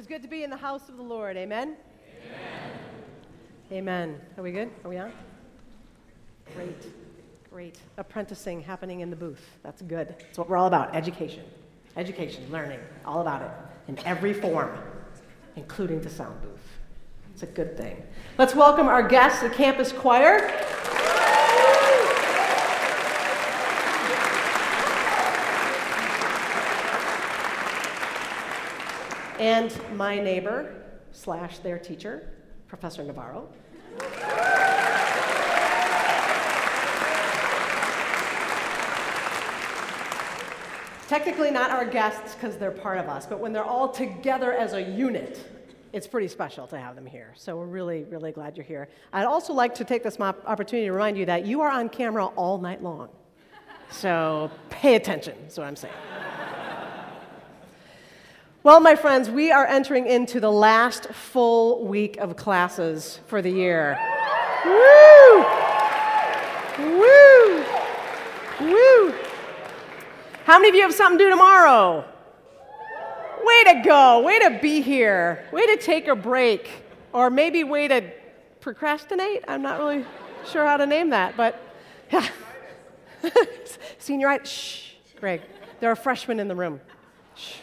It's good to be in the house of the Lord. Amen? Amen. Amen. Are we good? Are we on? Great. Great. Apprenticing happening in the booth. That's good. That's what we're all about education. Education, learning, all about it in every form, including the sound booth. It's a good thing. Let's welcome our guests, the campus choir. And my neighbor slash their teacher, Professor Navarro. Technically, not our guests because they're part of us, but when they're all together as a unit, it's pretty special to have them here. So we're really, really glad you're here. I'd also like to take this opportunity to remind you that you are on camera all night long. So pay attention, is what I'm saying. Well, my friends, we are entering into the last full week of classes for the year. Woo! Woo! Woo! How many of you have something to do tomorrow? Way to go. Way to be here. Way to take a break. Or maybe way to procrastinate. I'm not really sure how to name that, but yeah. Senior, shh, Greg. There are freshmen in the room. Shh.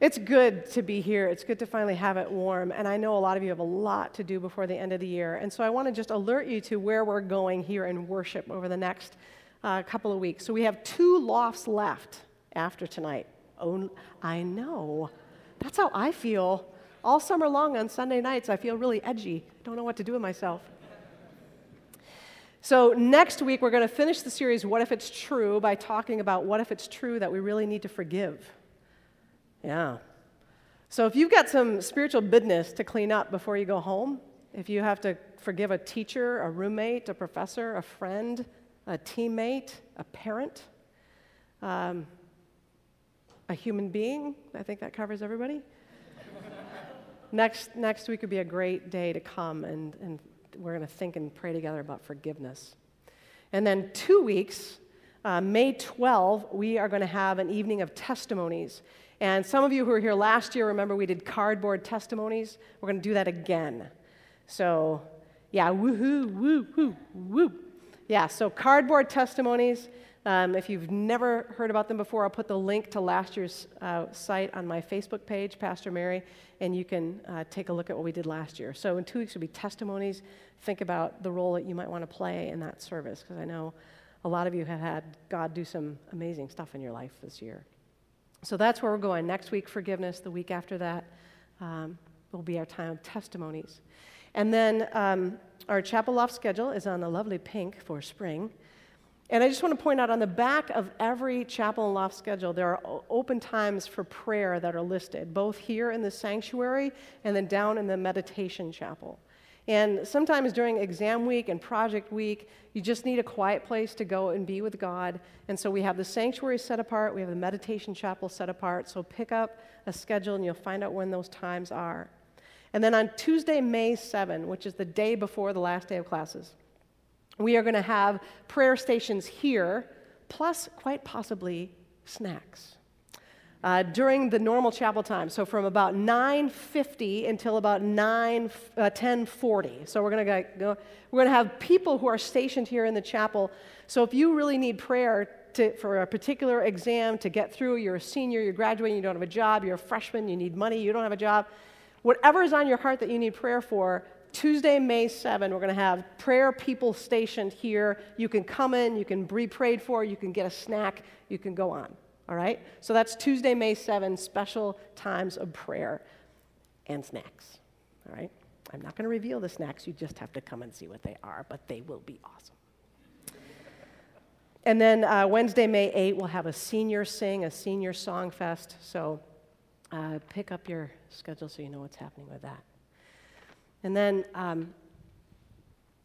It's good to be here. It's good to finally have it warm. And I know a lot of you have a lot to do before the end of the year. And so I want to just alert you to where we're going here in worship over the next uh, couple of weeks. So we have two lofts left after tonight. Oh, I know. That's how I feel. All summer long on Sunday nights, I feel really edgy. Don't know what to do with myself. So, next week, we're going to finish the series, What If It's True, by talking about what if it's true that we really need to forgive. Yeah. So if you've got some spiritual business to clean up before you go home, if you have to forgive a teacher, a roommate, a professor, a friend, a teammate, a parent, um, a human being, I think that covers everybody. next, next week would be a great day to come, and, and we're going to think and pray together about forgiveness. And then two weeks, uh, May 12, we are going to have an evening of testimonies. And some of you who were here last year remember we did cardboard testimonies. We're going to do that again. So, yeah, woohoo, woo, woo, woo. Yeah, so cardboard testimonies. Um, if you've never heard about them before, I'll put the link to last year's uh, site on my Facebook page, Pastor Mary, and you can uh, take a look at what we did last year. So, in two weeks will be testimonies. Think about the role that you might want to play in that service, because I know a lot of you have had God do some amazing stuff in your life this year. So that's where we're going. Next week, forgiveness. The week after that um, will be our time of testimonies. And then um, our chapel loft schedule is on the lovely pink for spring. And I just want to point out on the back of every chapel and loft schedule, there are open times for prayer that are listed, both here in the sanctuary and then down in the meditation chapel. And sometimes during exam week and project week, you just need a quiet place to go and be with God. And so we have the sanctuary set apart, we have the meditation chapel set apart. So pick up a schedule and you'll find out when those times are. And then on Tuesday, May 7, which is the day before the last day of classes, we are going to have prayer stations here, plus quite possibly snacks uh, during the normal chapel time. So from about 9:50 until about 9 uh, 10:40. So we're going to go. We're going to have people who are stationed here in the chapel. So if you really need prayer to, for a particular exam to get through, you're a senior, you're graduating, you don't have a job, you're a freshman, you need money, you don't have a job, whatever is on your heart that you need prayer for. Tuesday, May 7, we're going to have prayer people stationed here. You can come in, you can be prayed for, you can get a snack, you can go on all right? So that's Tuesday, May 7, special times of prayer and snacks, all right? I'm not going to reveal the snacks, you just have to come and see what they are, but they will be awesome. And then uh, Wednesday, May 8, we'll have a senior sing, a senior song fest. So uh, pick up your schedule so you know what's happening with that. And then, um,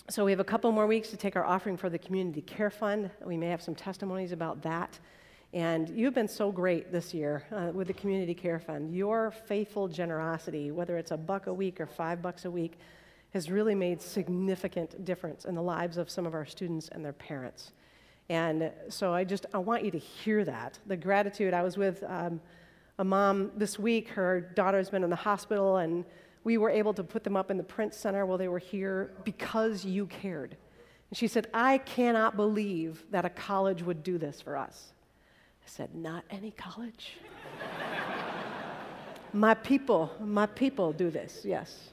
so we have a couple more weeks to take our offering for the Community Care Fund. We may have some testimonies about that. And you've been so great this year uh, with the Community Care Fund. Your faithful generosity, whether it's a buck a week or five bucks a week, has really made significant difference in the lives of some of our students and their parents. And so I just I want you to hear that the gratitude. I was with um, a mom this week, her daughter's been in the hospital, and we were able to put them up in the Prince Center while they were here because you cared. And she said, I cannot believe that a college would do this for us. I said, Not any college. my people, my people do this, yes.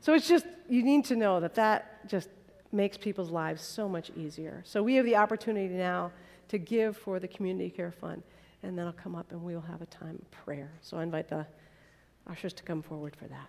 So it's just, you need to know that that just makes people's lives so much easier. So we have the opportunity now to give for the Community Care Fund, and then I'll come up and we will have a time of prayer. So I invite the ushers to come forward for that.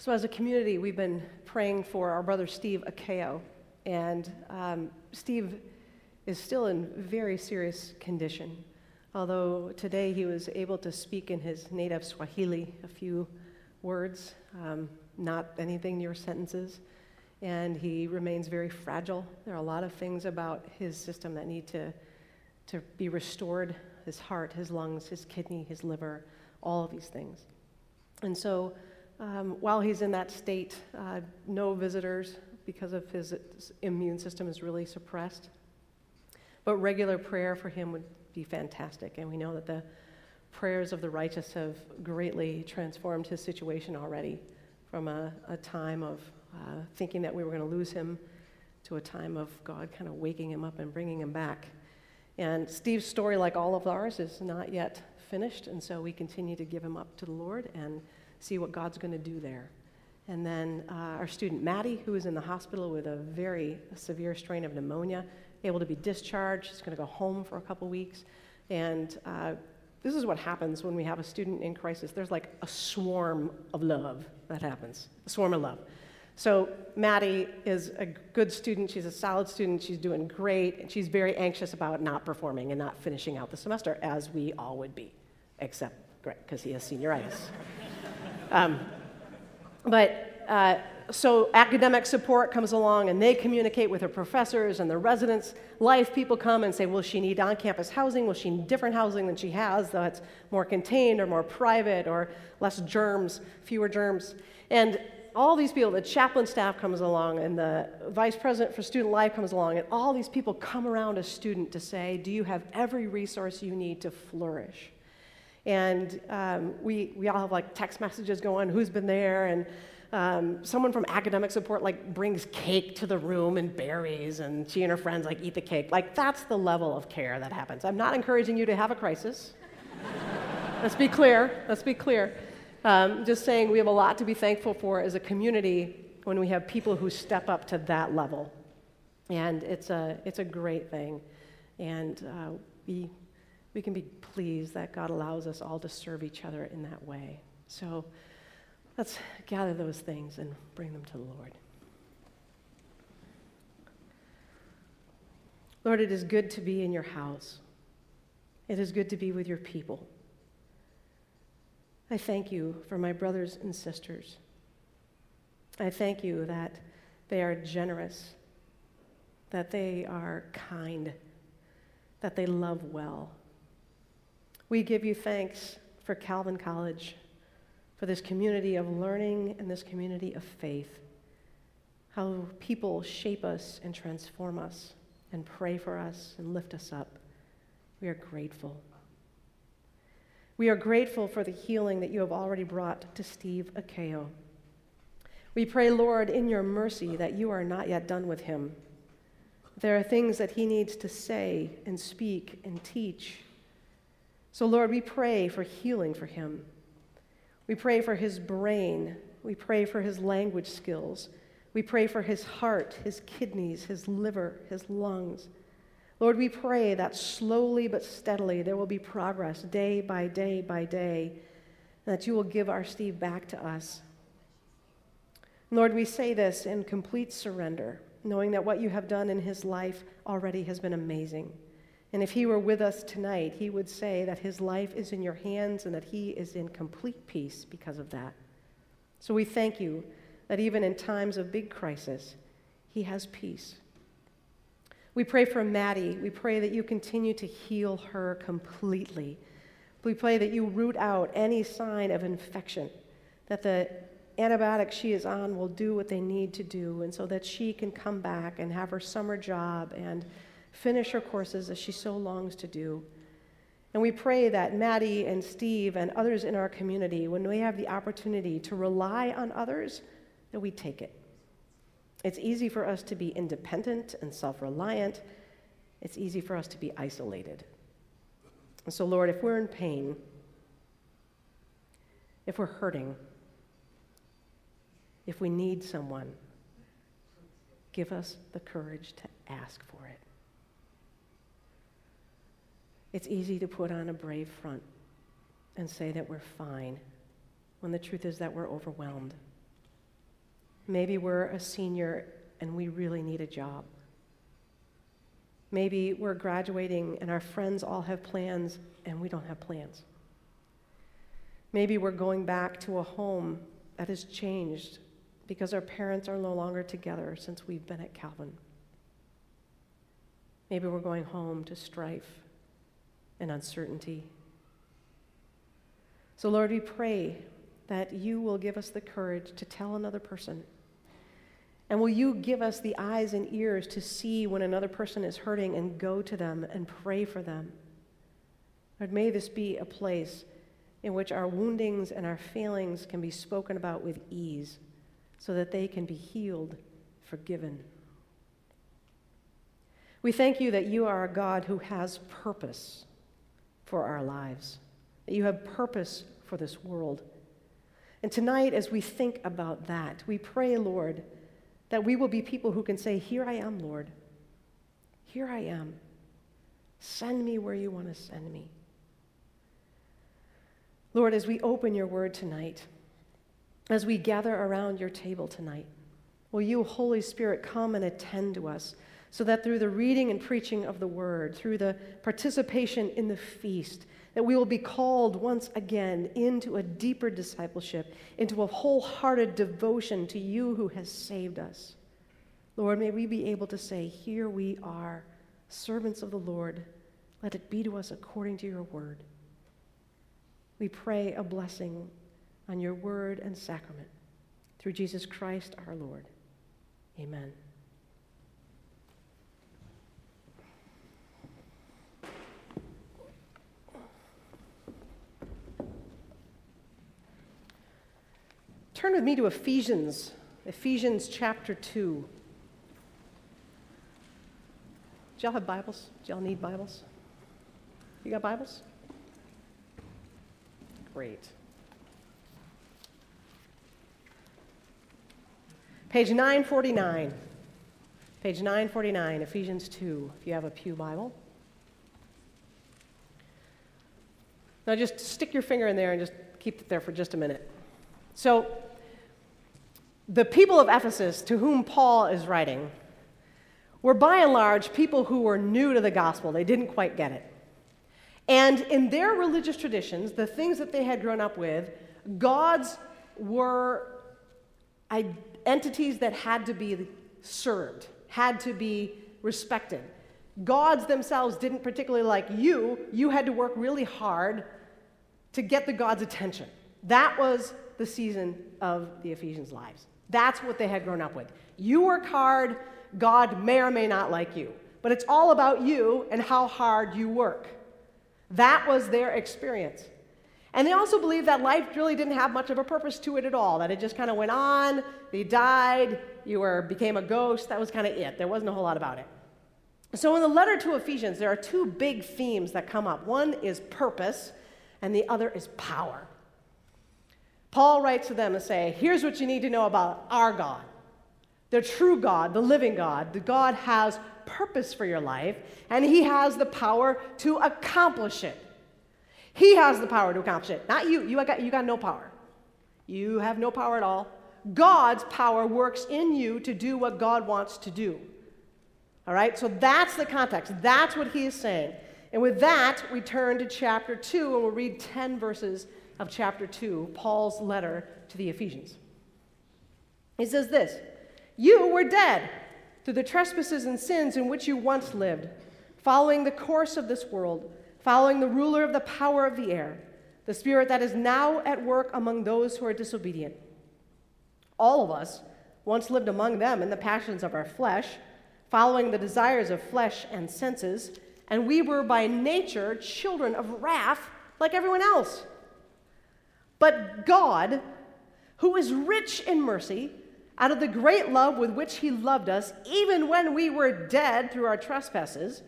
So, as a community, we've been praying for our brother Steve Akeo. And um, Steve is still in very serious condition. Although today he was able to speak in his native Swahili a few words, um, not anything near sentences. And he remains very fragile. There are a lot of things about his system that need to, to be restored his heart, his lungs, his kidney, his liver, all of these things. And so, um, while he's in that state, uh, no visitors because of his immune system is really suppressed. But regular prayer for him would be fantastic. And we know that the prayers of the righteous have greatly transformed his situation already from a, a time of uh, thinking that we were going to lose him to a time of God kind of waking him up and bringing him back. And Steve's story, like all of ours, is not yet finished. And so we continue to give him up to the Lord and see what God's going to do there. And then uh, our student Maddie, who is in the hospital with a very severe strain of pneumonia, able to be discharged. She's going to go home for a couple weeks. And uh, this is what happens when we have a student in crisis. There's like a swarm of love that happens, a swarm of love. So Maddie is a good student. She's a solid student. She's doing great. And she's very anxious about not performing and not finishing out the semester, as we all would be, except Greg, because he has senioritis. Um, but uh, so academic support comes along and they communicate with her professors and the residents. Life people come and say, Will she need on campus housing? Will she need different housing than she has that's more contained or more private or less germs, fewer germs? And all these people, the chaplain staff comes along and the vice president for student life comes along, and all these people come around a student to say, Do you have every resource you need to flourish? And um, we, we all have like text messages going, who's been there? And um, someone from academic support like brings cake to the room and berries, and she and her friends like eat the cake. Like that's the level of care that happens. I'm not encouraging you to have a crisis. Let's be clear. Let's be clear. Um, just saying we have a lot to be thankful for as a community when we have people who step up to that level. And it's a, it's a great thing. And uh, we we can be pleased that God allows us all to serve each other in that way. So let's gather those things and bring them to the Lord. Lord, it is good to be in your house. It is good to be with your people. I thank you for my brothers and sisters. I thank you that they are generous, that they are kind, that they love well, We give you thanks for Calvin College, for this community of learning and this community of faith, how people shape us and transform us and pray for us and lift us up. We are grateful. We are grateful for the healing that you have already brought to Steve Akeo. We pray, Lord, in your mercy, that you are not yet done with him. There are things that he needs to say and speak and teach. So, Lord, we pray for healing for him. We pray for his brain. We pray for his language skills. We pray for his heart, his kidneys, his liver, his lungs. Lord, we pray that slowly but steadily there will be progress day by day by day, and that you will give our Steve back to us. Lord, we say this in complete surrender, knowing that what you have done in his life already has been amazing. And if he were with us tonight, he would say that his life is in your hands and that he is in complete peace because of that. So we thank you that even in times of big crisis, he has peace. We pray for Maddie. We pray that you continue to heal her completely. We pray that you root out any sign of infection, that the antibiotics she is on will do what they need to do, and so that she can come back and have her summer job and finish her courses as she so longs to do. And we pray that Maddie and Steve and others in our community, when we have the opportunity to rely on others, that we take it. It's easy for us to be independent and self reliant. It's easy for us to be isolated. And so, Lord, if we're in pain, if we're hurting, if we need someone, give us the courage to ask for it. It's easy to put on a brave front and say that we're fine when the truth is that we're overwhelmed. Maybe we're a senior and we really need a job. Maybe we're graduating and our friends all have plans and we don't have plans. Maybe we're going back to a home that has changed because our parents are no longer together since we've been at Calvin. Maybe we're going home to strife and uncertainty. So, Lord, we pray that you will give us the courage to tell another person. And will you give us the eyes and ears to see when another person is hurting and go to them and pray for them? Lord, may this be a place in which our woundings and our failings can be spoken about with ease so that they can be healed, forgiven. We thank you that you are a God who has purpose for our lives, that you have purpose for this world. And tonight, as we think about that, we pray, Lord, that we will be people who can say, Here I am, Lord. Here I am. Send me where you want to send me. Lord, as we open your word tonight, as we gather around your table tonight. Will you, Holy Spirit, come and attend to us so that through the reading and preaching of the word, through the participation in the feast, that we will be called once again into a deeper discipleship, into a wholehearted devotion to you who has saved us. Lord, may we be able to say, Here we are, servants of the Lord. Let it be to us according to your word. We pray a blessing on your word and sacrament. Through Jesus Christ our Lord. Amen. Turn with me to Ephesians, Ephesians chapter 2. Do y'all have Bibles? Do y'all need Bibles? You got Bibles? Great. Page 949. Page 949, Ephesians 2, if you have a Pew Bible. Now just stick your finger in there and just keep it there for just a minute. So, the people of Ephesus to whom Paul is writing were by and large people who were new to the gospel. They didn't quite get it. And in their religious traditions, the things that they had grown up with, gods were entities that had to be served, had to be respected. Gods themselves didn't particularly like you. You had to work really hard to get the God's attention. That was the season of the Ephesians' lives. That's what they had grown up with. You work hard, God may or may not like you. But it's all about you and how hard you work. That was their experience. And they also believed that life really didn't have much of a purpose to it at all, that it just kind of went on, they died, you were, became a ghost, that was kind of it. There wasn't a whole lot about it. So in the letter to Ephesians, there are two big themes that come up. One is purpose, and the other is power. Paul writes to them and say, here's what you need to know about our God. The true God, the living God, the God has purpose for your life, and He has the power to accomplish it. He has the power to accomplish it, not you. You got, you got no power. You have no power at all. God's power works in you to do what God wants to do. All right? So that's the context. That's what he is saying. And with that, we turn to chapter 2 and we'll read 10 verses of chapter 2, Paul's letter to the Ephesians. He says this You were dead through the trespasses and sins in which you once lived, following the course of this world, following the ruler of the power of the air, the spirit that is now at work among those who are disobedient. All of us once lived among them in the passions of our flesh, following the desires of flesh and senses, and we were by nature children of wrath like everyone else. But God, who is rich in mercy, out of the great love with which He loved us, even when we were dead through our trespasses,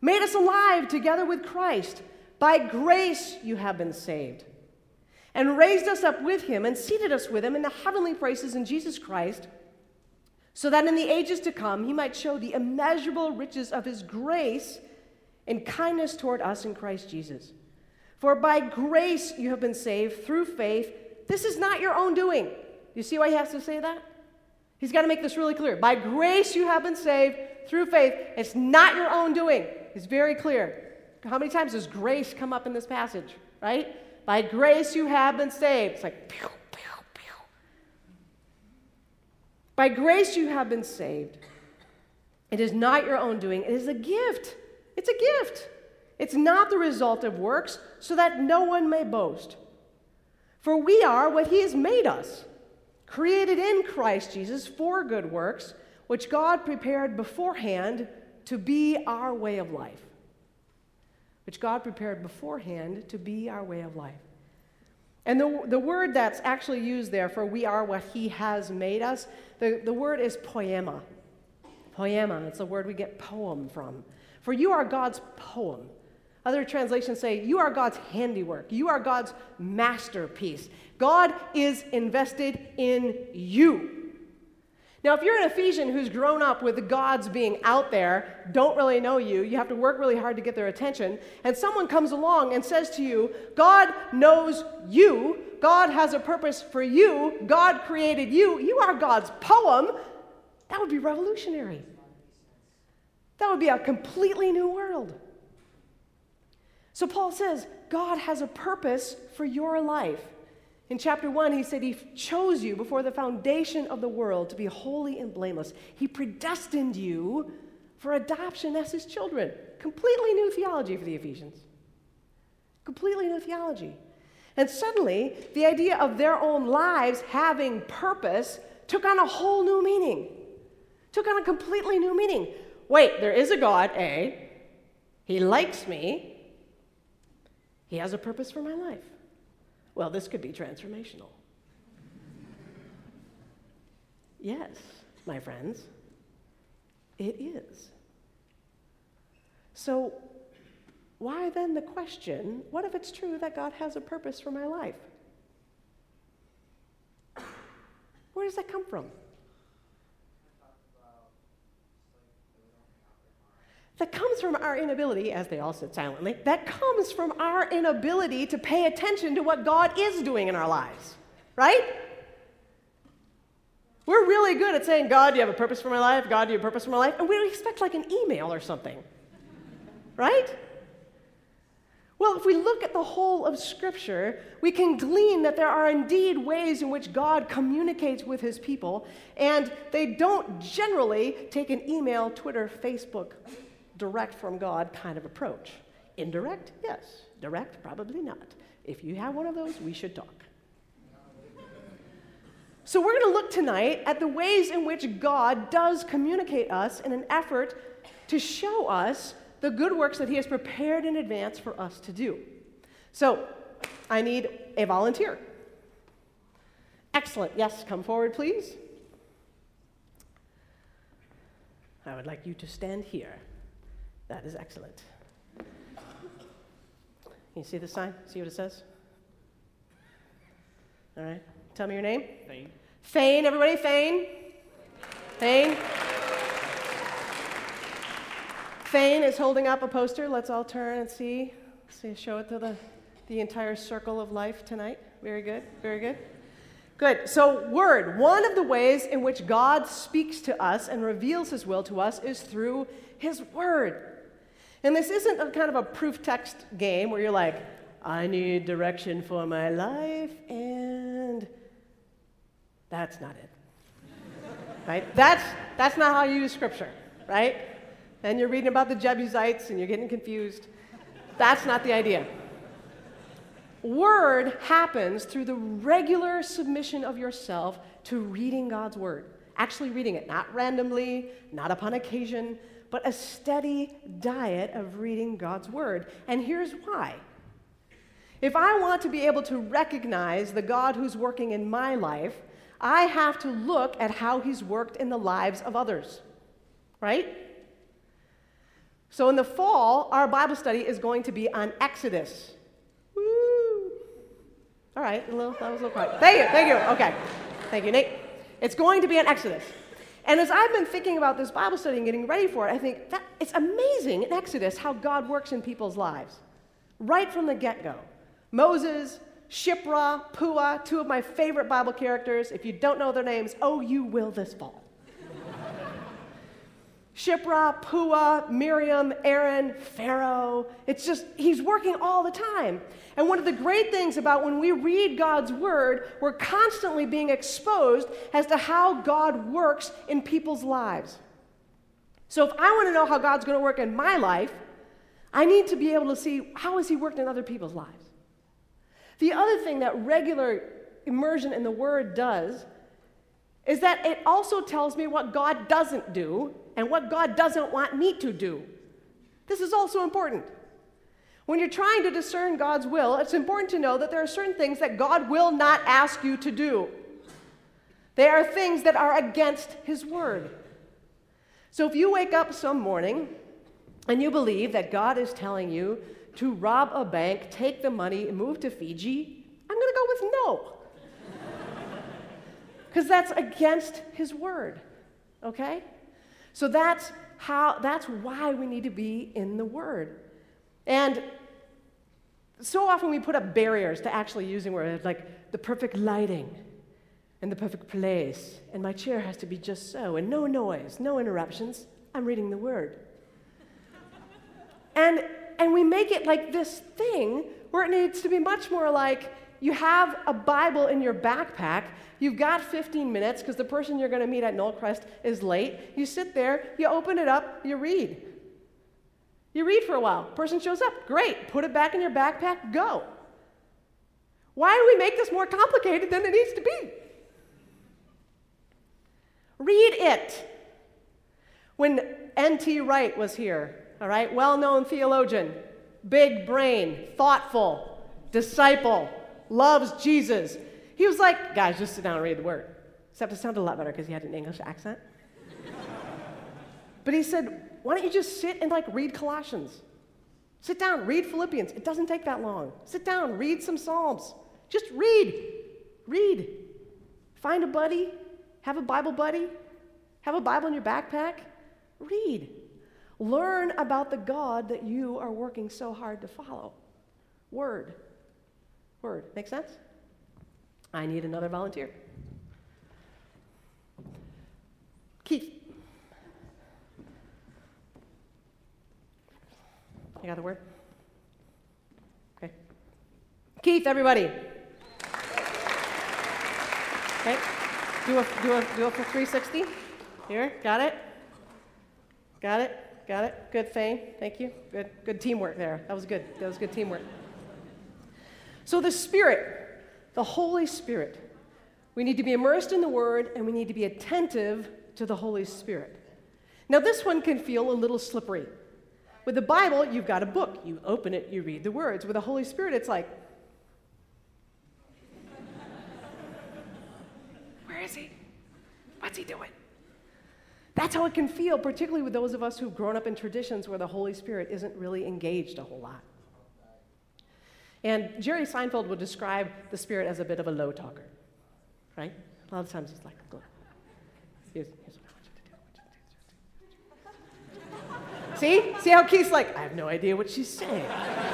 made us alive together with Christ. By grace you have been saved, and raised us up with Him, and seated us with Him in the heavenly places in Jesus Christ, so that in the ages to come He might show the immeasurable riches of His grace and kindness toward us in Christ Jesus. For by grace you have been saved through faith. This is not your own doing. You see why he has to say that? He's got to make this really clear. By grace you have been saved through faith. It's not your own doing. It's very clear. How many times does grace come up in this passage, right? By grace you have been saved. It's like, pew, pew, pew. By grace you have been saved. It is not your own doing, it is a gift. It's a gift. It's not the result of works, so that no one may boast. For we are what he has made us, created in Christ Jesus for good works, which God prepared beforehand to be our way of life. Which God prepared beforehand to be our way of life. And the, the word that's actually used there for we are what he has made us, the, the word is poema. Poema, it's the word we get poem from. For you are God's poem. Other translations say, You are God's handiwork. You are God's masterpiece. God is invested in you. Now, if you're an Ephesian who's grown up with gods being out there, don't really know you, you have to work really hard to get their attention, and someone comes along and says to you, God knows you, God has a purpose for you, God created you, you are God's poem, that would be revolutionary. That would be a completely new world. So Paul says, God has a purpose for your life. In chapter 1, he said he chose you before the foundation of the world to be holy and blameless. He predestined you for adoption as his children. Completely new theology for the Ephesians. Completely new theology. And suddenly, the idea of their own lives having purpose took on a whole new meaning. Took on a completely new meaning. Wait, there is a God, A. He likes me. He has a purpose for my life. Well, this could be transformational. yes, my friends, it is. So, why then the question what if it's true that God has a purpose for my life? Where does that come from? That comes from our inability, as they all said silently, that comes from our inability to pay attention to what God is doing in our lives, right? We're really good at saying, God, do you have a purpose for my life? God, do you have a purpose for my life? And we expect like an email or something, right? Well, if we look at the whole of Scripture, we can glean that there are indeed ways in which God communicates with his people, and they don't generally take an email, Twitter, Facebook, direct from God kind of approach. Indirect? Yes. Direct? Probably not. If you have one of those, we should talk. So, we're going to look tonight at the ways in which God does communicate us in an effort to show us the good works that He has prepared in advance for us to do. So, I need a volunteer. Excellent. Yes, come forward, please. I would like you to stand here. That is excellent. You see the sign? See what it says? All right. Tell me your name. Thane. Thane, everybody, Thane. Thane. Thane is holding up a poster. Let's all turn and see. See, show it to the, the entire circle of life tonight. Very good, very good. Good. So, word. One of the ways in which God speaks to us and reveals his will to us is through his word. And this isn't a kind of a proof text game where you're like, I need direction for my life, and that's not it. right? That's, that's not how you use scripture, right? And you're reading about the Jebusites and you're getting confused. That's not the idea. Word happens through the regular submission of yourself to reading God's word. Actually, reading it, not randomly, not upon occasion, but a steady diet of reading God's Word. And here's why. If I want to be able to recognize the God who's working in my life, I have to look at how He's worked in the lives of others, right? So in the fall, our Bible study is going to be on Exodus. Woo! All right, a little, that was a little quiet. Thank you, thank you. Okay. Thank you, Nate. It's going to be on Exodus. And as I've been thinking about this Bible study and getting ready for it, I think that it's amazing in Exodus how God works in people's lives, right from the get go. Moses, Shiphrah, Puah, two of my favorite Bible characters. If you don't know their names, oh, you will this fall. Shiphrah, Puah, Miriam, Aaron, Pharaoh. It's just, he's working all the time. And one of the great things about when we read God's word, we're constantly being exposed as to how God works in people's lives. So if I want to know how God's going to work in my life, I need to be able to see how has he worked in other people's lives. The other thing that regular immersion in the word does is that it also tells me what God doesn't do and what God doesn't want me to do. This is also important. When you're trying to discern God's will, it's important to know that there are certain things that God will not ask you to do. They are things that are against His word. So if you wake up some morning and you believe that God is telling you to rob a bank, take the money, and move to Fiji, I'm going to go with no. Because that's against His word, okay? So that's how that's why we need to be in the word. And so often we put up barriers to actually using words like the perfect lighting and the perfect place, and my chair has to be just so, and no noise, no interruptions. I'm reading the word. and and we make it like this thing where it needs to be much more like you have a Bible in your backpack. You've got 15 minutes because the person you're going to meet at Knollcrest is late. You sit there, you open it up, you read. You read for a while. Person shows up. Great. Put it back in your backpack. Go. Why do we make this more complicated than it needs to be? Read it. When N.T. Wright was here, all right, well known theologian, big brain, thoughtful, disciple, loves Jesus. He was like, guys, just sit down and read the word. Except it sounded a lot better because he had an English accent. but he said, why don't you just sit and like read Colossians? Sit down, read Philippians. It doesn't take that long. Sit down, read some Psalms. Just read. Read. Find a buddy, have a Bible buddy, have a Bible in your backpack. Read. Learn about the God that you are working so hard to follow. Word. Word. Make sense? I need another volunteer. Keith. You got the word? Okay. Keith, everybody. Okay. Do a, do a, do a 360. Here, got it? Got it? Got it? Good, Thane. Thank you. Good, good teamwork there. That was good. That was good teamwork. So, the Spirit, the Holy Spirit, we need to be immersed in the Word and we need to be attentive to the Holy Spirit. Now, this one can feel a little slippery. With the Bible, you've got a book. You open it, you read the words. With the Holy Spirit, it's like, where is he? What's he doing? That's how it can feel, particularly with those of us who've grown up in traditions where the Holy Spirit isn't really engaged a whole lot. And Jerry Seinfeld would describe the Spirit as a bit of a low talker, right? A lot of times he's like, here's, here's what I want you to do. See? See how Keith's like, I have no idea what she's saying,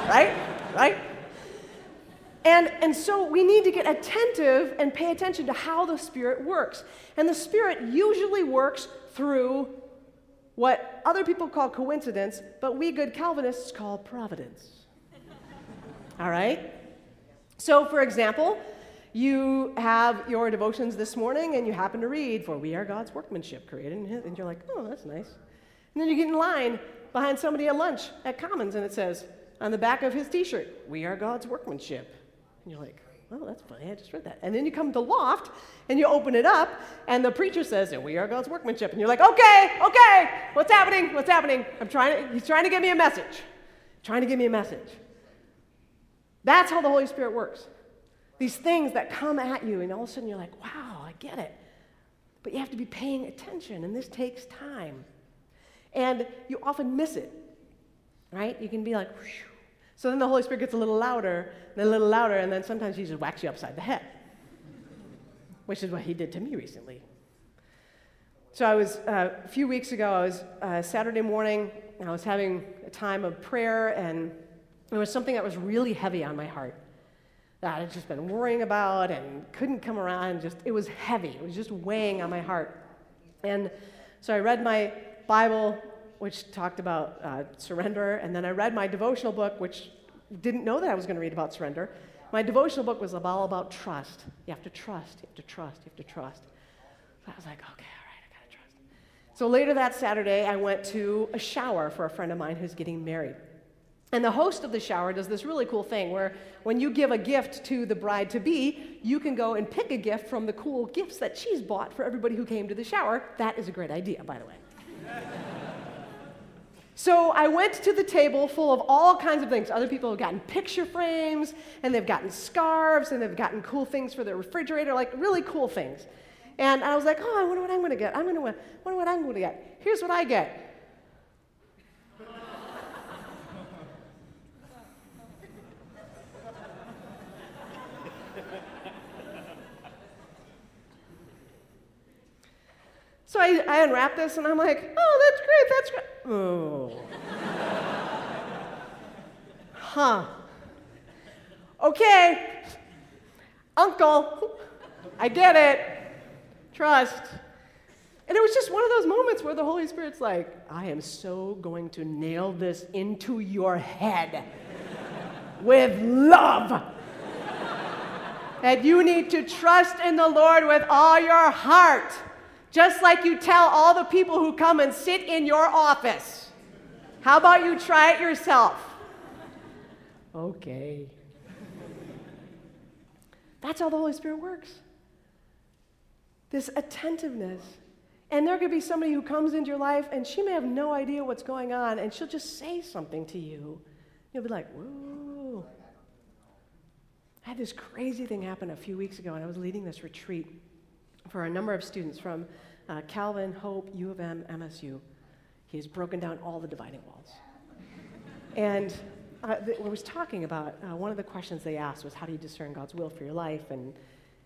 right? Right? And, and so we need to get attentive and pay attention to how the Spirit works. And the Spirit usually works through what other people call coincidence, but we good Calvinists call providence. All right? So, for example, you have your devotions this morning and you happen to read, For we are God's workmanship created and you're like, oh, that's nice. And then you get in line behind somebody at lunch at Commons and it says, on the back of his t shirt, We are God's workmanship. And you're like, well, that's funny. I just read that. And then you come to Loft and you open it up, and the preacher says, and we are God's workmanship. And you're like, okay, okay, what's happening? What's happening? I'm trying to, he's trying to give me a message. Trying to give me a message. That's how the Holy Spirit works. These things that come at you, and all of a sudden you're like, wow, I get it. But you have to be paying attention, and this takes time. And you often miss it, right? You can be like, Whew. so then the Holy Spirit gets a little louder, and a little louder, and then sometimes he just whacks you upside the head which is what he did to me recently. So I was, uh, a few weeks ago, I was uh, Saturday morning, and I was having a time of prayer, and there was something that was really heavy on my heart that I had just been worrying about and couldn't come around. Just, it was heavy. It was just weighing on my heart. And so I read my Bible, which talked about uh, surrender, and then I read my devotional book, which didn't know that I was going to read about surrender. My devotional book was all about trust. You have to trust, you have to trust, you have to trust. So I was like, okay, all right, I gotta trust. So later that Saturday, I went to a shower for a friend of mine who's getting married. And the host of the shower does this really cool thing where when you give a gift to the bride to be, you can go and pick a gift from the cool gifts that she's bought for everybody who came to the shower. That is a great idea, by the way. So I went to the table full of all kinds of things. Other people have gotten picture frames, and they've gotten scarves, and they've gotten cool things for their refrigerator, like really cool things. And I was like, oh, I wonder what I'm to get. I'm to win. wonder what I'm to get. Here's what I get. So I, I unwrap this and I'm like, oh, that's great, that's great. Oh. huh. Okay, uncle, I get it. Trust. And it was just one of those moments where the Holy Spirit's like, I am so going to nail this into your head with love. that you need to trust in the Lord with all your heart. Just like you tell all the people who come and sit in your office. How about you try it yourself? Okay. That's how the Holy Spirit works. This attentiveness. And there could be somebody who comes into your life and she may have no idea what's going on and she'll just say something to you. You'll be like, whoa. I had this crazy thing happen a few weeks ago and I was leading this retreat for a number of students from uh, Calvin, Hope, U of M, MSU. He has broken down all the dividing walls. and uh, th- I was talking about uh, one of the questions they asked was, How do you discern God's will for your life? And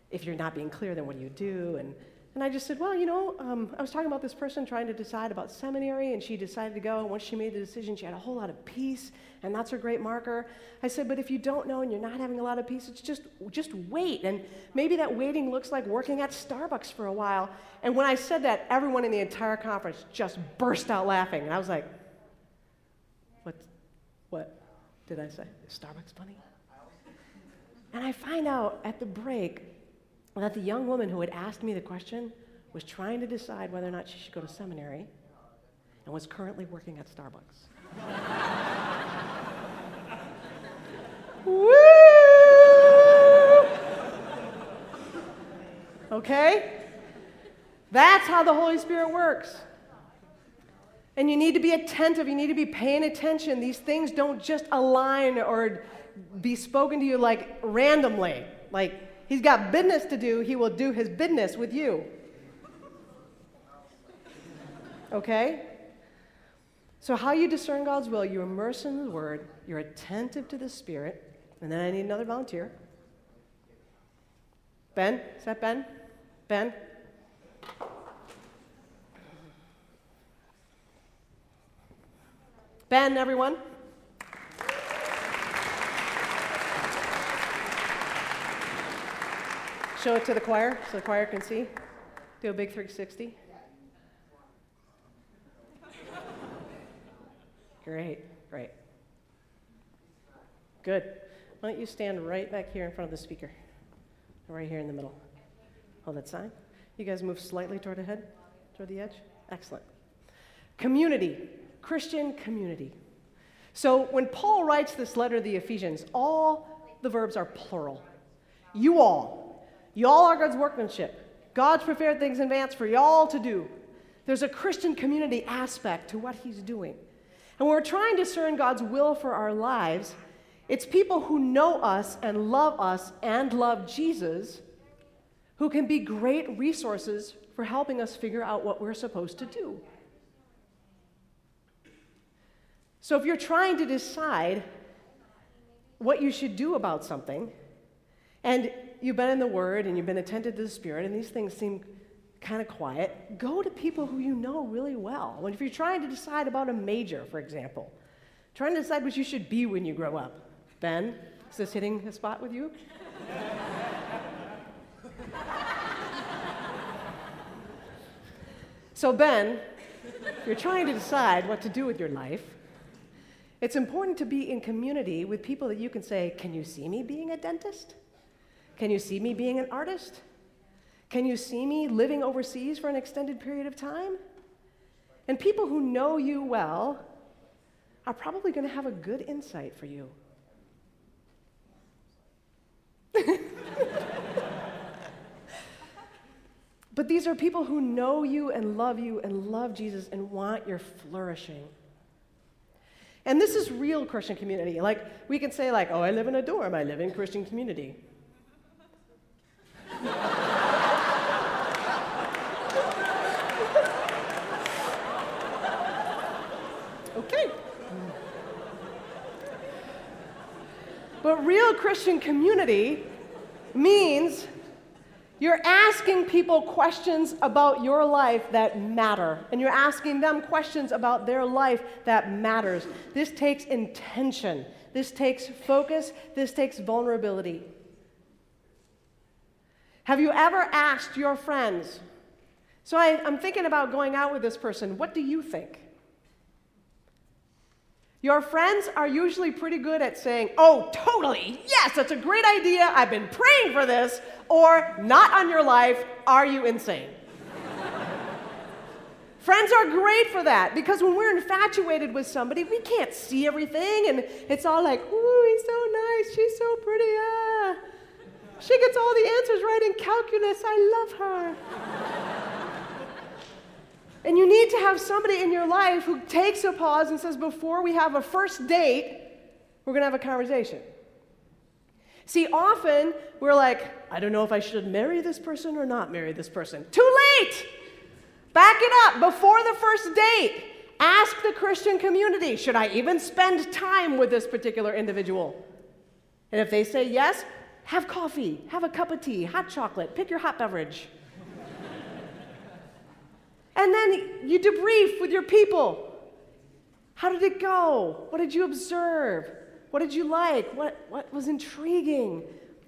if you're not being clear, then what do you do? And and I just said, well, you know, um, I was talking about this person trying to decide about seminary, and she decided to go. And once she made the decision, she had a whole lot of peace, and that's her great marker. I said, but if you don't know and you're not having a lot of peace, it's just just wait. And maybe that waiting looks like working at Starbucks for a while. And when I said that, everyone in the entire conference just burst out laughing, and I was like, what? What did I say? Is Starbucks funny? And I find out at the break that the young woman who had asked me the question was trying to decide whether or not she should go to seminary. and was currently working at Starbucks. Woo! Okay? That's how the Holy Spirit works. And you need to be attentive. You need to be paying attention. These things don't just align or be spoken to you like randomly. Like, he's got business to do, he will do his business with you. Okay? So, how you discern God's will, you immerse in the Word, you're attentive to the Spirit, and then I need another volunteer. Ben? Is that Ben? Ben? Ben, everyone. Show it to the choir so the choir can see. Do a big 360. Great, great. Good. Why don't you stand right back here in front of the speaker? Right here in the middle. Hold that sign. You guys move slightly toward the head, toward the edge. Excellent. Community. Christian community. So when Paul writes this letter to the Ephesians, all the verbs are plural. You all. You all are God's workmanship. God's prepared things in advance for y'all to do. There's a Christian community aspect to what he's doing. And when we're trying to discern God's will for our lives, it's people who know us and love us and love Jesus who can be great resources for helping us figure out what we're supposed to do. So if you're trying to decide what you should do about something, and you've been in the Word and you've been attentive to the Spirit, and these things seem kind of quiet, go to people who you know really well. When if you're trying to decide about a major, for example, trying to decide what you should be when you grow up. Ben, is this hitting a spot with you? so, Ben, if you're trying to decide what to do with your life, it's important to be in community with people that you can say, Can you see me being a dentist? Can you see me being an artist? Can you see me living overseas for an extended period of time? And people who know you well are probably going to have a good insight for you. but these are people who know you and love you and love Jesus and want your flourishing. And this is real Christian community. Like, we can say, like, oh, I live in a dorm, I live in Christian community. Okay. But real Christian community means you're asking people questions about your life that matter, and you're asking them questions about their life that matters. This takes intention, this takes focus, this takes vulnerability. Have you ever asked your friends? So I, am thinking about going out with this person. What do you think? Your friends are usually pretty good at saying, Oh, totally, yes, that's a great idea, I've been praying for this, or not on your life, are you insane? Friends are great for that because when we're infatuated with somebody, we can't see everything, and it's all like, Ooh, he's so nice, she's so pretty, ah. She gets all the answers right in calculus, I love her. And you need to have somebody in your life who takes a pause and says, before we have a first date, we're going to have a conversation. See, often we're like, I don't know if I should marry this person or not marry this person. Too late! Back it up. Before the first date, ask the Christian community should I even spend time with this particular individual? And if they say yes, have coffee, have a cup of tea, hot chocolate, pick your hot beverage. And then you debrief with your people. How did it go? What did you observe? What did you like? What, what was intriguing?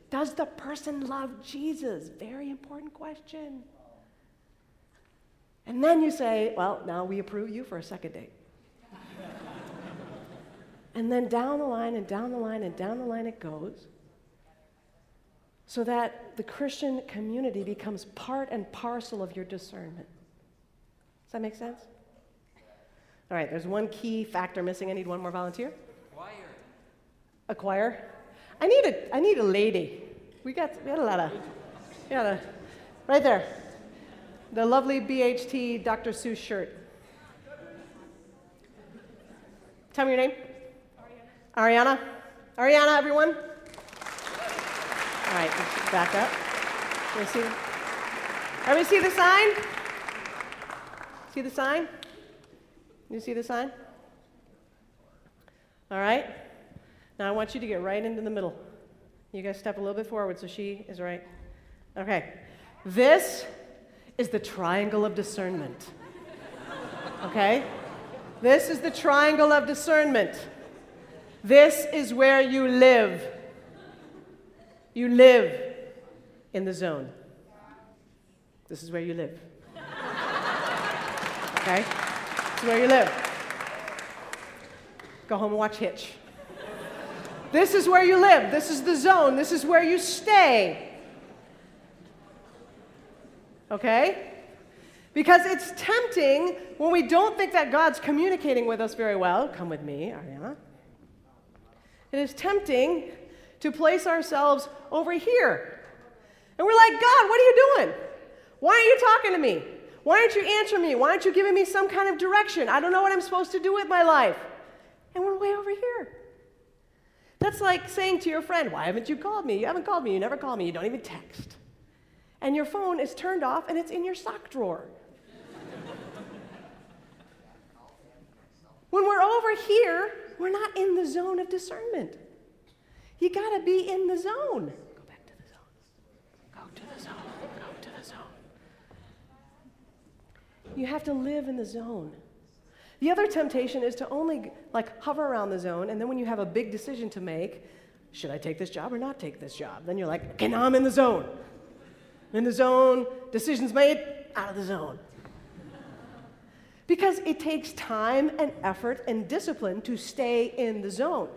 Does the person love Jesus? Very important question. And then you say, well, now we approve you for a second date. and then down the line and down the line and down the line it goes so that the Christian community becomes part and parcel of your discernment Does that make sense? All right, there's one key factor missing. I need one more volunteer. Choir. A choir. I need a, I need a lady. We got, we got a lot of, we got a, right there. The lovely BHT Dr. Seuss shirt. Tell me your name. Ariana. Ariana, Ariana everyone. All right, back up. Can see? Everybody see the sign? See the sign? You see the sign? All right. Now I want you to get right into the middle. You guys step a little bit forward so she is right. Okay. This is the triangle of discernment. Okay? This is the triangle of discernment. This is where you live. You live in the zone. This is where you live. Okay? This is where you live. Go home and watch Hitch. This is where you live. This is the zone. This is where you stay. Okay? Because it's tempting when we don't think that God's communicating with us very well. Come with me, Ariana. It is tempting to place ourselves over here. And we're like, God, what are you doing? Why aren't you talking to me? Why aren't you answering me? Why aren't you giving me some kind of direction? I don't know what I'm supposed to do with my life. And we're way over here. That's like saying to your friend, Why haven't you called me? You haven't called me. You never call me. You don't even text. And your phone is turned off and it's in your sock drawer. when we're over here, we're not in the zone of discernment. You got to be in the zone. Go back to the zone. Go to the zone. Go to the zone. You have to live in the zone. The other temptation is to only like hover around the zone, and then when you have a big decision to make, should I take this job or not take this job? Then you're like, okay, now I'm in the zone. in the zone, decisions made, out of the zone. Because it takes time and effort and discipline to stay in the zone.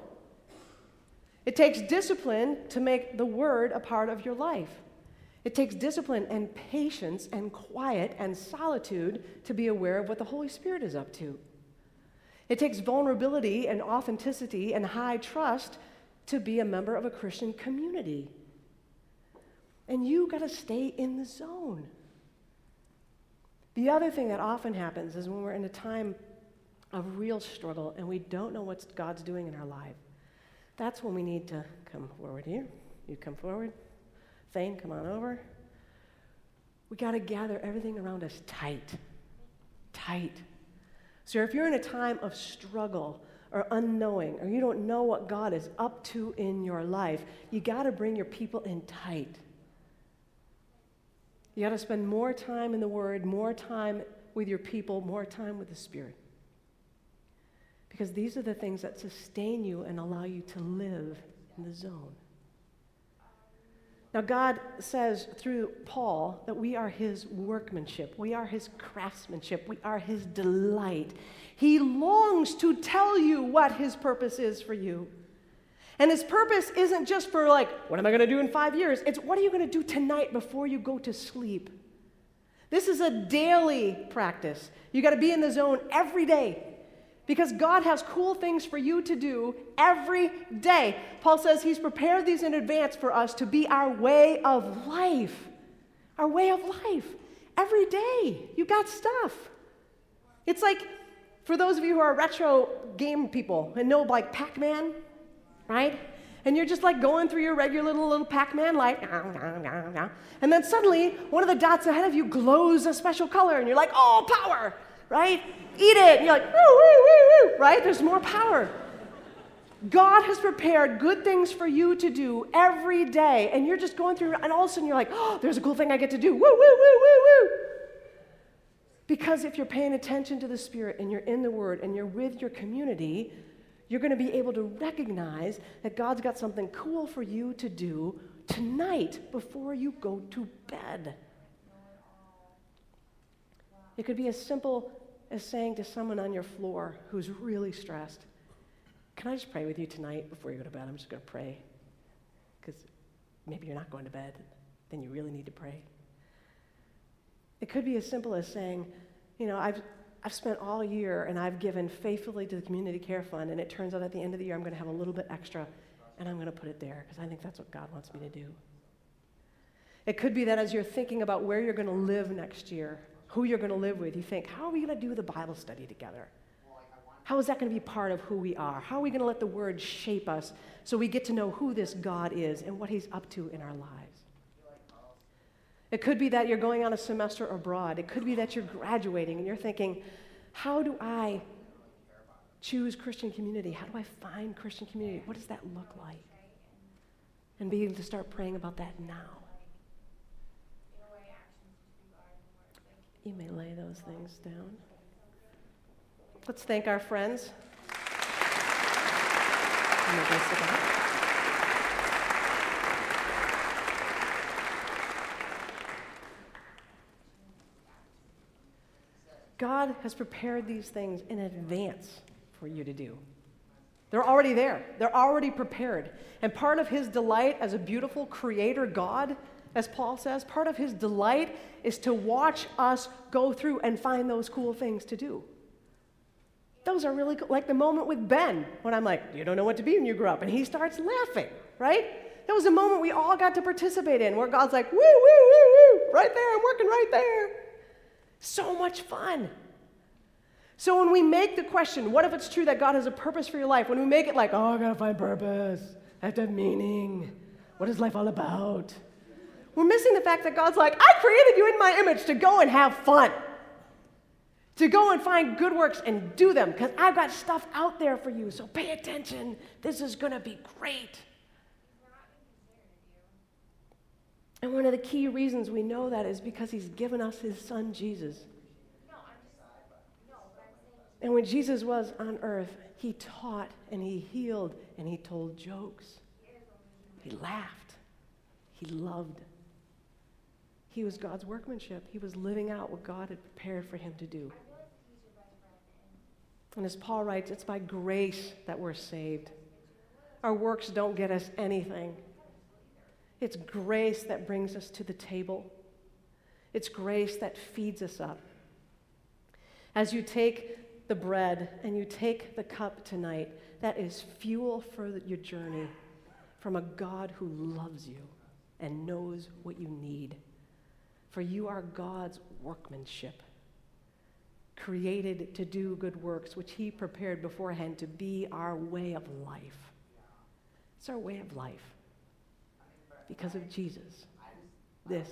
It takes discipline to make the word a part of your life. It takes discipline and patience and quiet and solitude to be aware of what the Holy Spirit is up to. It takes vulnerability and authenticity and high trust to be a member of a Christian community. And you got to stay in the zone. The other thing that often happens is when we're in a time of real struggle and we don't know what God's doing in our life. That's when we need to come forward here. You come forward. Thane, come on over. We got to gather everything around us tight. Tight. So if you're in a time of struggle or unknowing, or you don't know what God is up to in your life, you got to bring your people in tight. You got to spend more time in the Word, more time with your people, more time with the Spirit. Because these are the things that sustain you and allow you to live in the zone. Now, God says through Paul that we are his workmanship, we are his craftsmanship, we are his delight. He longs to tell you what his purpose is for you. And his purpose isn't just for, like, what am I going to do in five years? It's what are you going to do tonight before you go to sleep? This is a daily practice. You got to be in the zone every day. Because God has cool things for you to do every day. Paul says he's prepared these in advance for us to be our way of life. Our way of life. Every day, you got stuff. It's like, for those of you who are retro game people and know like Pac Man, right? And you're just like going through your regular little, little Pac Man life, and then suddenly one of the dots ahead of you glows a special color, and you're like, oh, power! Right? Eat it. And you're like, woo, woo, woo, woo, right? There's more power. God has prepared good things for you to do every day, and you're just going through, and all of a sudden you're like, oh, there's a cool thing I get to do. Woo, woo, woo, woo, woo. Because if you're paying attention to the Spirit and you're in the Word and you're with your community, you're going to be able to recognize that God's got something cool for you to do tonight before you go to bed. It could be as simple as saying to someone on your floor who's really stressed, Can I just pray with you tonight before you go to bed? I'm just going to pray. Because maybe you're not going to bed, then you really need to pray. It could be as simple as saying, You know, I've, I've spent all year and I've given faithfully to the Community Care Fund, and it turns out at the end of the year I'm going to have a little bit extra, and I'm going to put it there because I think that's what God wants me to do. It could be that as you're thinking about where you're going to live next year, who you're going to live with, you think, how are we going to do the Bible study together? How is that going to be part of who we are? How are we going to let the Word shape us so we get to know who this God is and what He's up to in our lives? It could be that you're going on a semester abroad. It could be that you're graduating and you're thinking, how do I choose Christian community? How do I find Christian community? What does that look like? And be able to start praying about that now. You may lay those things down. Let's thank our friends. God has prepared these things in advance for you to do. They're already there, they're already prepared. And part of his delight as a beautiful creator God, as Paul says, part of his delight is to watch us go through and find those cool things to do. Those are really cool. Like the moment with Ben, when I'm like, You don't know what to be when you grow up. And he starts laughing, right? That was a moment we all got to participate in where God's like, Woo, woo, woo, woo, right there, I'm working right there. So much fun. So when we make the question, what if it's true that God has a purpose for your life? When we make it like, oh, I gotta find purpose, I have to have meaning. What is life all about? We're missing the fact that God's like, I created you in my image to go and have fun, to go and find good works and do them, because I've got stuff out there for you. So pay attention. This is gonna be great. And one of the key reasons we know that is because He's given us His Son, Jesus. And when Jesus was on earth, he taught and he healed and he told jokes. He laughed. He loved. He was God's workmanship. He was living out what God had prepared for him to do. And as Paul writes, it's by grace that we're saved. Our works don't get us anything. It's grace that brings us to the table. It's grace that feeds us up. As you take the bread and you take the cup tonight, that is fuel for your journey from a God who loves you and knows what you need. For you are God's workmanship, created to do good works, which He prepared beforehand to be our way of life. It's our way of life because of Jesus. This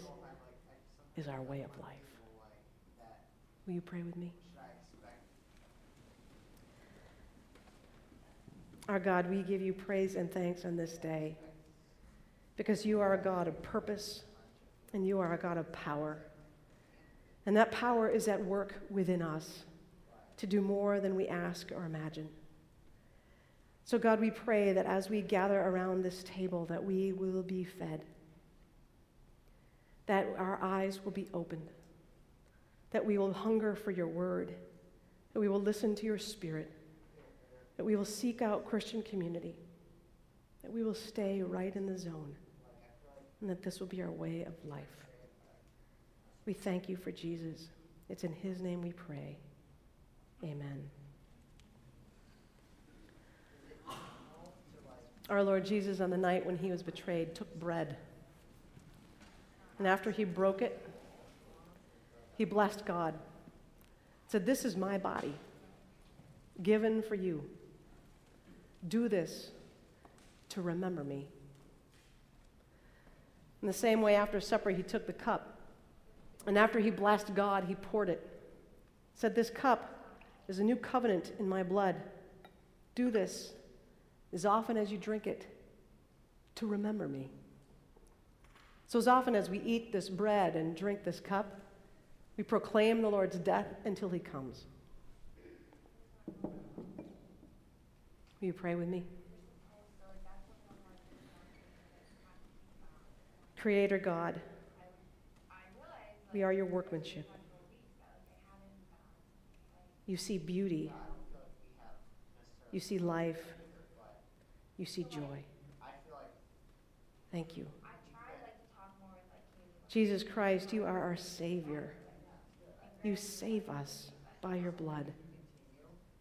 is our way of life. Will you pray with me? Our God, we give you praise and thanks on this day because you are a God of purpose and you are a God of power. And that power is at work within us to do more than we ask or imagine. So, God, we pray that as we gather around this table, that we will be fed, that our eyes will be opened, that we will hunger for your word, that we will listen to your spirit that we will seek out Christian community, that we will stay right in the zone, and that this will be our way of life. We thank you for Jesus. It's in his name we pray. Amen. Our Lord Jesus, on the night when he was betrayed, took bread. And after he broke it, he blessed God, said, This is my body, given for you. Do this to remember me. In the same way, after supper, he took the cup. And after he blessed God, he poured it. Said, This cup is a new covenant in my blood. Do this as often as you drink it to remember me. So, as often as we eat this bread and drink this cup, we proclaim the Lord's death until he comes. Will you pray with me? Creator God, we are your workmanship. You see beauty. You see life. You see joy. Thank you. Jesus Christ, you are our Savior. You save us by your blood,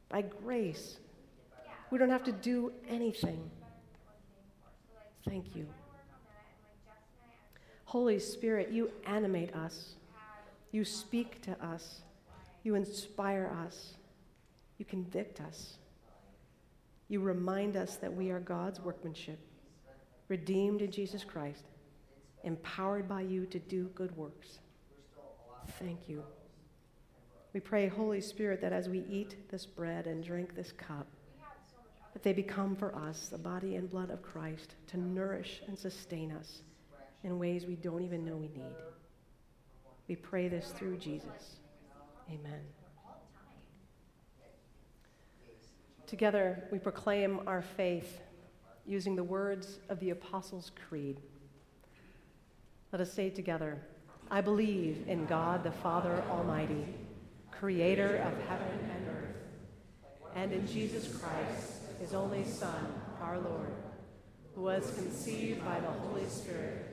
by grace. We don't have to do anything. Thank you. Holy Spirit, you animate us. You speak to us. You inspire us. You convict us. You remind us that we are God's workmanship, redeemed in Jesus Christ, empowered by you to do good works. Thank you. We pray, Holy Spirit, that as we eat this bread and drink this cup, that they become for us the body and blood of Christ to nourish and sustain us in ways we don't even know we need. We pray this through Jesus. Amen. Together, we proclaim our faith using the words of the Apostles' Creed. Let us say together I believe in God the Father Almighty, creator of heaven and earth, and in Jesus Christ, his only Son, our Lord, who was conceived by the Holy Spirit,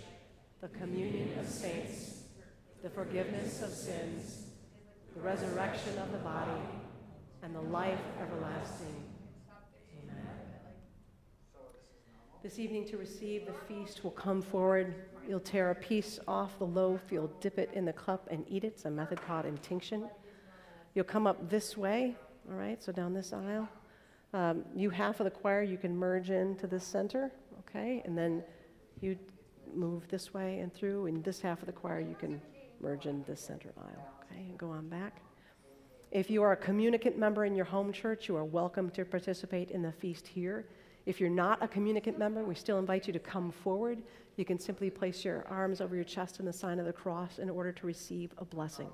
the communion of saints, the forgiveness of sins, the resurrection of the body, and the life everlasting. Amen. This evening, to receive the feast, will come forward. You'll tear a piece off the loaf, you'll dip it in the cup and eat it. It's a method called intinction. You'll come up this way, all right, so down this aisle. Um, you half of the choir, you can merge into the center, okay, and then you move this way and through, In this half of the choir, you can merge in this center aisle, okay, and go on back. If you are a communicant member in your home church, you are welcome to participate in the feast here. If you're not a communicant member, we still invite you to come forward. You can simply place your arms over your chest in the sign of the cross in order to receive a blessing.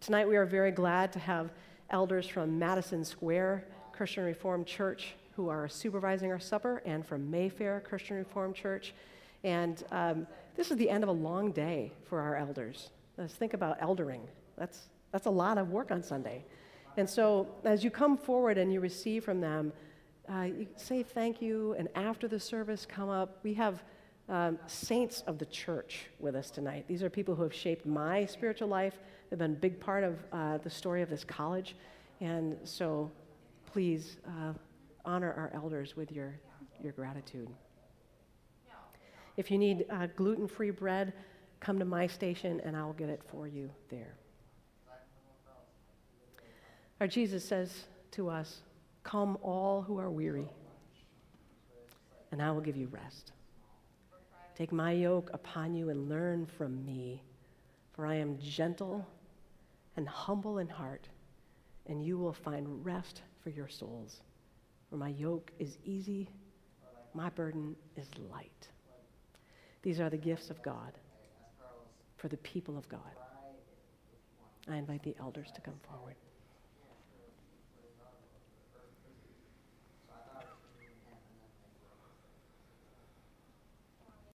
Tonight, we are very glad to have elders from Madison Square Christian Reformed Church who are supervising our supper and from Mayfair Christian Reformed Church. And um, this is the end of a long day for our elders. Let's think about eldering. That's that's a lot of work on Sunday. And so as you come forward and you receive from them, uh, you say thank you, and after the service, come up. We have um, saints of the church with us tonight. These are people who have shaped my spiritual life. They've been a big part of uh, the story of this college. And so please uh, honor our elders with your, your gratitude. If you need uh, gluten free bread, come to my station and I'll get it for you there. Our Jesus says to us, Come all who are weary, and I will give you rest. Take my yoke upon you and learn from me, for I am gentle and humble in heart, and you will find rest for your souls. For my yoke is easy, my burden is light. These are the gifts of God for the people of God. I invite the elders to come forward.